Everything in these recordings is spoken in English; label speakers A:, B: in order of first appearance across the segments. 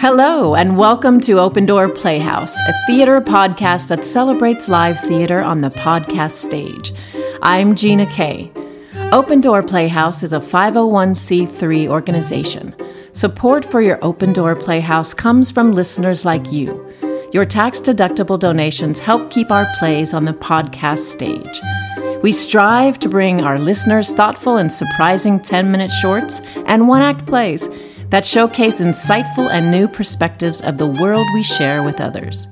A: Hello, and welcome to Open Door Playhouse, a theater podcast that celebrates live theater on the podcast stage. I'm Gina Kay. Open Door Playhouse is a 501c3 organization. Support for your Open Door Playhouse comes from listeners like you. Your tax deductible donations help keep our plays on the podcast stage. We strive to bring our listeners thoughtful and surprising 10 minute shorts and one act plays that showcase insightful and new perspectives of the world we share with others.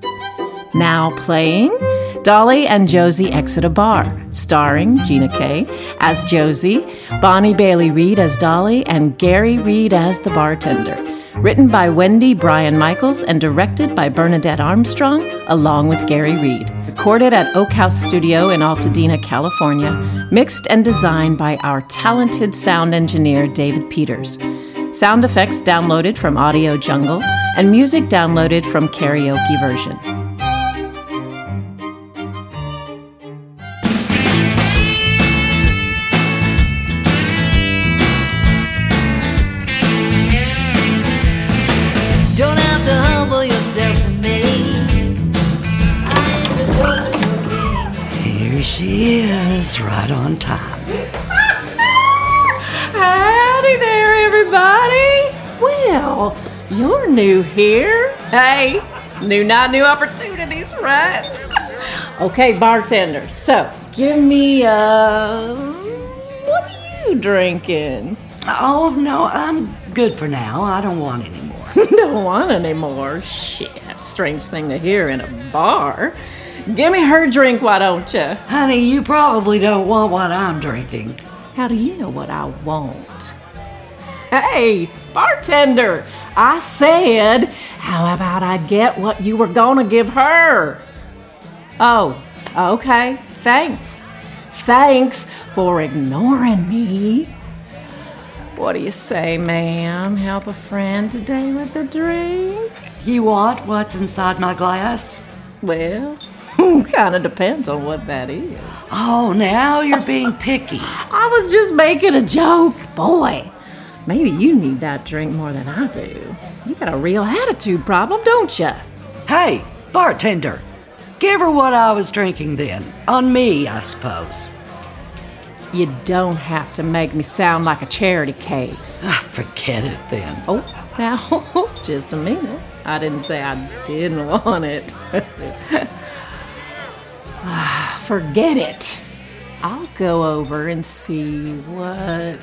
A: Now playing Dolly and Josie Exit a Bar, starring Gina Kay as Josie, Bonnie Bailey Reed as Dolly, and Gary Reed as the bartender. Written by Wendy Bryan Michaels and directed by Bernadette Armstrong, along with Gary Reed. Recorded at Oak House Studio in Altadena, California. Mixed and designed by our talented sound engineer, David Peters. Sound effects downloaded from Audio Jungle, and music downloaded from Karaoke Version.
B: Don't have to humble yourself to me. I ain't the judge of your king.
C: Here she is, right on time.
A: Howdy there, everybody. Well, you're new here. Hey, new night, new opportunities, right? okay, bartender. So, give me uh, what are you drinking?
C: Oh, no, I'm good for now. I don't want any more.
A: Don't want any more. Shit, strange thing to hear in a bar. Give me her drink, why don't you?
C: Honey, you probably don't want what I'm drinking.
A: How do you know what I want? Hey, bartender, I said, how about I get what you were gonna give her? Oh, okay, thanks. Thanks for ignoring me. What do you say, ma'am? Help a friend today with a drink?
C: You want what's inside my glass?
A: Well, kind of depends on what that is.
C: Oh, now you're being picky.
A: I was just making a joke. Boy, maybe you need that drink more than I do. You got a real attitude problem, don't you?
C: Hey, bartender, give her what I was drinking then. On me, I suppose.
A: You don't have to make me sound like a charity case.
C: Ah, forget it then.
A: Oh, now, just a minute. I didn't say I didn't want it. Ah, Forget it. I'll go over and see what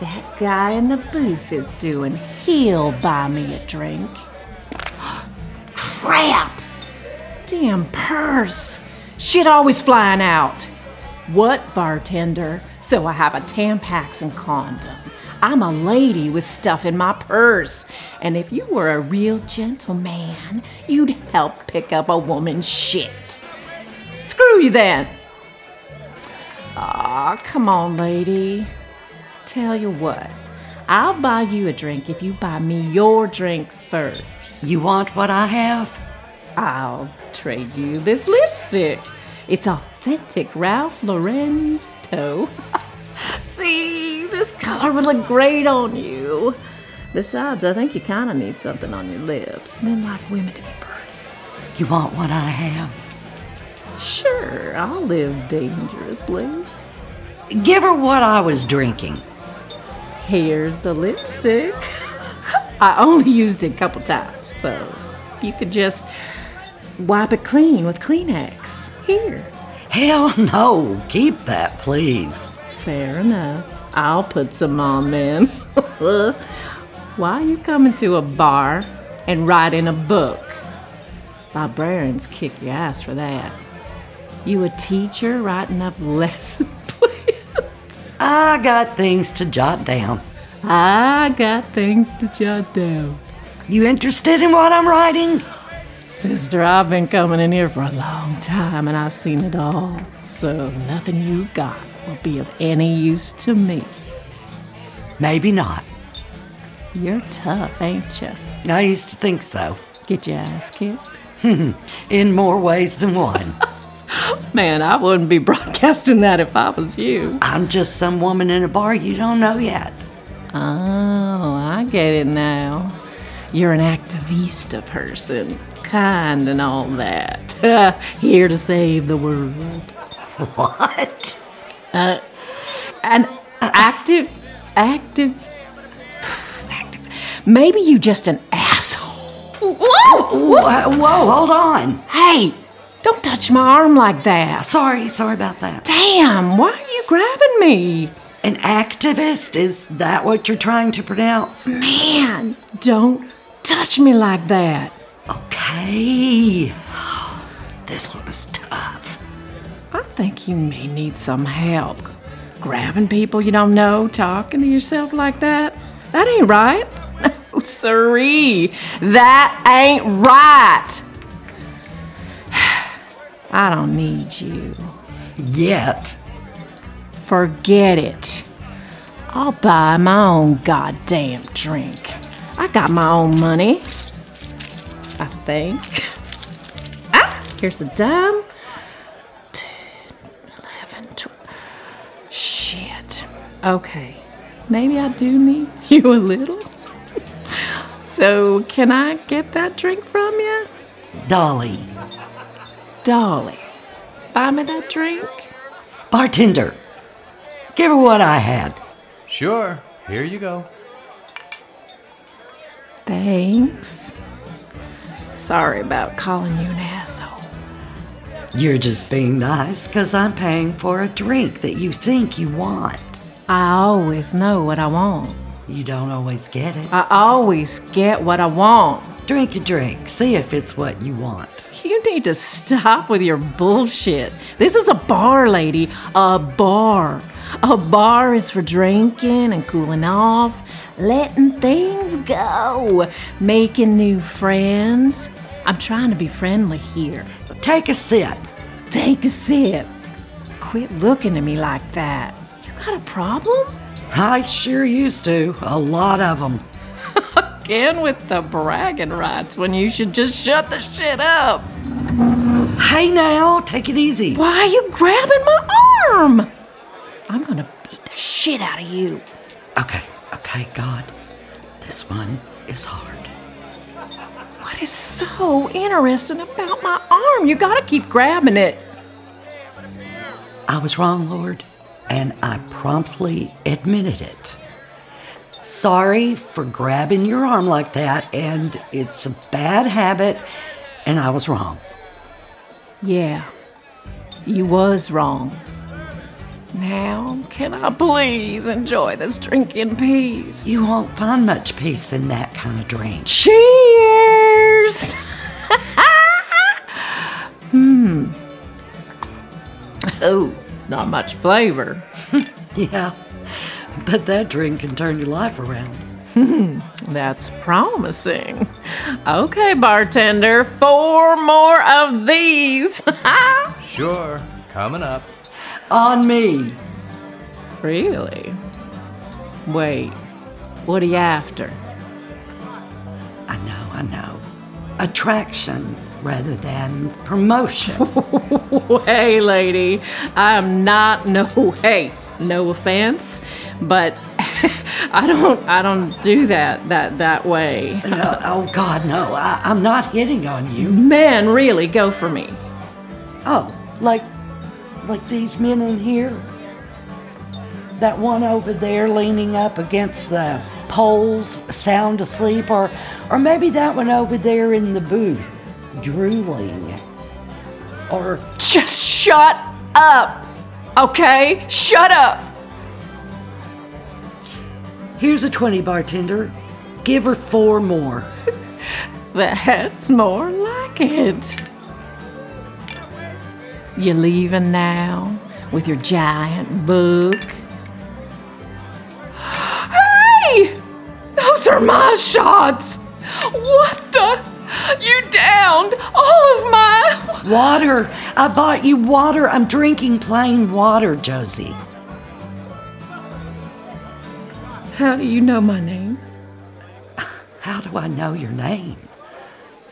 A: that guy in the booth is doing. He'll buy me a drink. Crap! Damn purse! Shit always flying out. What, bartender? So I have a Tampax and condom. I'm a lady with stuff in my purse. And if you were a real gentleman, you'd help pick up a woman's shit. Screw you then. Aw, come on, lady. Tell you what, I'll buy you a drink if you buy me your drink first.
C: You want what I have?
A: I'll trade you this lipstick. It's authentic Ralph Lauren toe. See, this color would look great on you. Besides, I think you kind of need something on your lips. Men like women to be pretty.
C: You want what I have?
A: Sure, I'll live dangerously.
C: Give her what I was drinking.
A: Here's the lipstick. I only used it a couple times, so you could just wipe it clean with Kleenex. Here.
C: Hell no, keep that, please.
A: Fair enough. I'll put some on then. Why are you coming to a bar and writing a book? Librarians kick your ass for that. You a teacher writing up lesson plans?
C: I got things to jot down.
A: I got things to jot down.
C: You interested in what I'm writing?
A: Sister, I've been coming in here for a long time and I've seen it all. So nothing you got will be of any use to me.
C: Maybe not.
A: You're tough, ain't you?
C: I used to think so.
A: Get your ass kicked?
C: In more ways than one.
A: Man, I wouldn't be broadcasting that if I was you.
C: I'm just some woman in a bar you don't know yet.
A: Oh, I get it now. you're an activista person, kind and all that. Here to save the world.
C: What?
A: Uh, an active, active, active. Maybe you just an asshole. Whoa!
C: Whoa, whoa, hold on.
A: Hey, don't touch my arm like that.
C: Sorry, sorry about that.
A: Damn, why are you grabbing me?
C: An activist, is that what you're trying to pronounce?
A: Man, don't touch me like that.
C: Okay. This one is tough.
A: I think you may need some help. Grabbing people you don't know, talking to yourself like that. That ain't right. No, siree. That ain't right. I don't need you.
C: Yet.
A: Forget it. I'll buy my own goddamn drink. I got my own money. I think. Ah, here's a dime. 10, 11, 12. Shit. Okay. Maybe I do need you a little. So, can I get that drink from you?
C: Dolly.
A: Dolly, buy me that drink?
C: Bartender. Give her what I had.
D: Sure, here you go.
A: Thanks. Sorry about calling you an asshole.
C: You're just being nice because I'm paying for a drink that you think you want.
A: I always know what I want.
C: You don't always get it.
A: I always get what I want.
C: Drink your drink. See if it's what you want.
A: You need to stop with your bullshit. This is a bar, lady. A bar. A bar is for drinking and cooling off, letting things go, making new friends. I'm trying to be friendly here.
C: Take a sip.
A: Take a sip. Quit looking at me like that. You got a problem?
C: I sure used to. A lot of them.
A: Again with the bragging rights when you should just shut the shit up.
C: Hey now, take it easy.
A: Why are you grabbing my arm? I'm gonna beat the shit out of you.
C: Okay, okay, God. This one is hard.
A: What is so interesting about my arm? You gotta keep grabbing it.
C: I was wrong, Lord, and I promptly admitted it. Sorry for grabbing your arm like that, and it's a bad habit, and I was wrong.
A: Yeah, you was wrong. Now, can I please enjoy this drink in peace?
C: You won't find much peace in that kind of drink.
A: Cheers! hmm. Oh, not much flavor.
C: Yeah, but that drink can turn your life around.
A: That's promising. Okay, bartender, four more of these.
D: Sure, coming up.
C: On me.
A: really? Wait, what are you after?
C: I know, I know. Attraction rather than promotion.
A: Hey, lady, I am not no. Hey, no offense, but I don't. I don't do that. That that way.
C: No, oh, God, no. I, I'm not hitting on you.
A: Men, really, go for me.
C: Oh, like, like these men in here. That one over there leaning up against the poles, sound asleep, or, or maybe that one over there in the booth, drooling. Or
A: Just shut up, okay? Shut up.
C: here's a twenty, bartender. Give her four more.
A: That's more like it. You leaving now with your giant book? Hey! Those are my shots! What the? You downed all of my.
C: Water. I bought you water. I'm drinking plain water, Josie.
A: How do you know my name?
C: How do I know your name?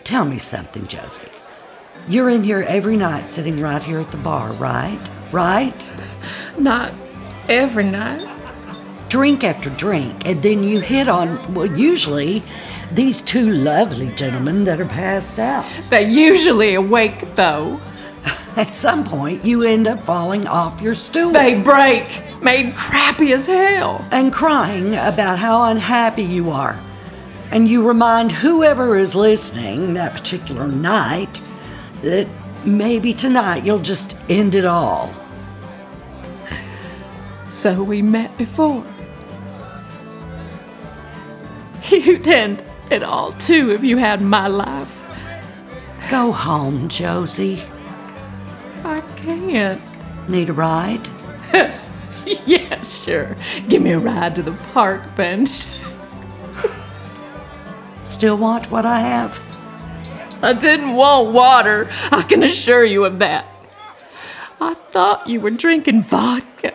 C: Tell me something, Josie. You're in here every night sitting right here at the bar, right? Right?
A: Not every night.
C: drink after drink, and then you hit on, well, usually these two lovely gentlemen that are passed out.
A: They're usually awake, though.
C: At some point, you end up falling off your stool
A: They break, made crappy as hell.
C: and crying about how unhappy you are. And you remind whoever is listening that particular night that maybe tonight you'll just end it all.
A: So we met before. You'd end it all too if you had my life.
C: Go home, Josie.
A: I can't.
C: Need a ride?
A: Yeah, sure. Give me a ride to the park bench.
C: Still want what I have?
A: I didn't want water. I can assure you of that. I thought you were drinking vodka.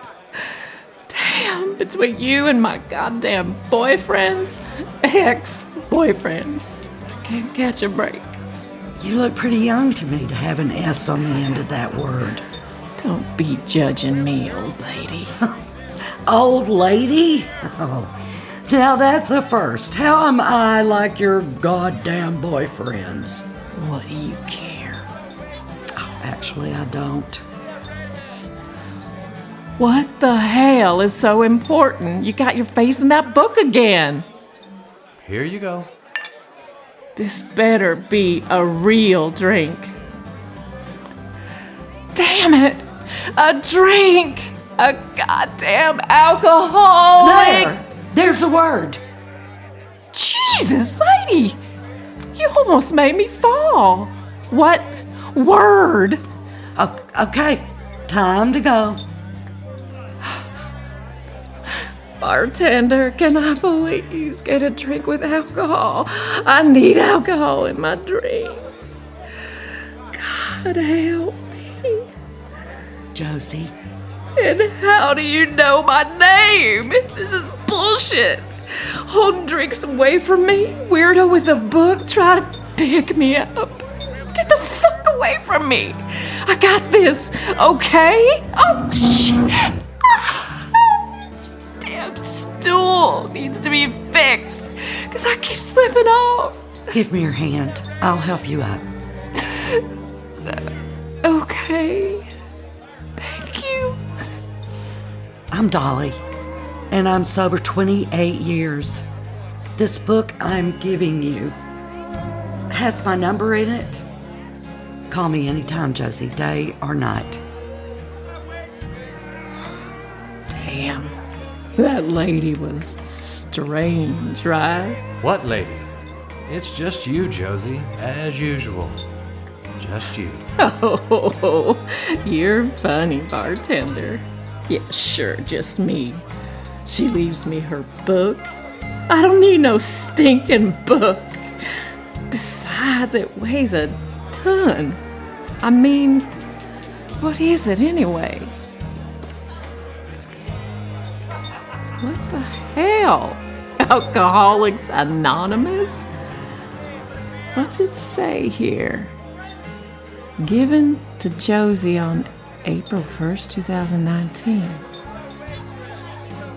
A: Damn, between you and my goddamn boyfriends, ex boyfriends, I can't catch a break.
C: You look pretty young to me to have an S on the end of that word.
A: Don't be judging me, old lady.
C: Old lady? Oh, now that's a first. How am I like your goddamn boyfriends?
A: What do you care?
C: Oh, Actually, I don't.
A: What the hell is so important? You got your face in that book again.
D: Here you go.
A: This better be a real drink. Damn it! A drink! A goddamn alcohol!
C: There! There's a word.
A: Jesus, lady! You almost made me fall. What word?
C: Okay, time to go.
A: Bartender, can I please get a drink with alcohol? I need alcohol in my drinks. God help me.
C: Josie,
A: And how do you know my name? This is bullshit. Holding drinks away from me, weirdo with a book, try to pick me up. Get the fuck away from me. I got this, okay? Oh, shit. Ah. Stool needs to be fixed because I keep slipping off.
C: give me your hand. I'll help you up.
A: Okay. Thank you.
C: I'm Dolly, and I'm sober 28 years. This book I'm giving you has my number in it. Call me anytime, Josie, day or night.
A: Damn. That lady was strange, right?
D: What lady? It's just you, Josie, as usual. Just you.
A: Oh, you're funny, bartender. Yeah, sure, just me. She leaves me her book. I don't need no stinking book. Besides, it weighs a ton. I mean, what is it anyway? What the hell? Alcoholics Anonymous? What's it say here? Given to Josie on April 1st, 2019.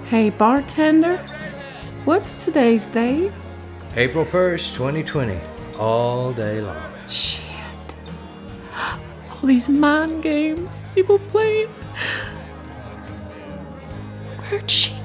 A: Hey, bartender, what's today's date?
D: April 1st, 2020. All day long.
A: Shit. All these mind games people playing. Where'd she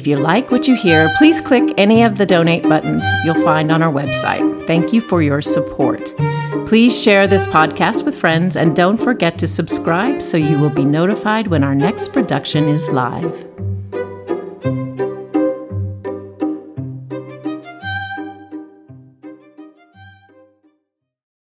A: If you like what you hear, please click any of the donate buttons you'll find on our website. Thank you for your support. Please share this podcast with friends and don't forget to subscribe so you will be notified when our next production is live.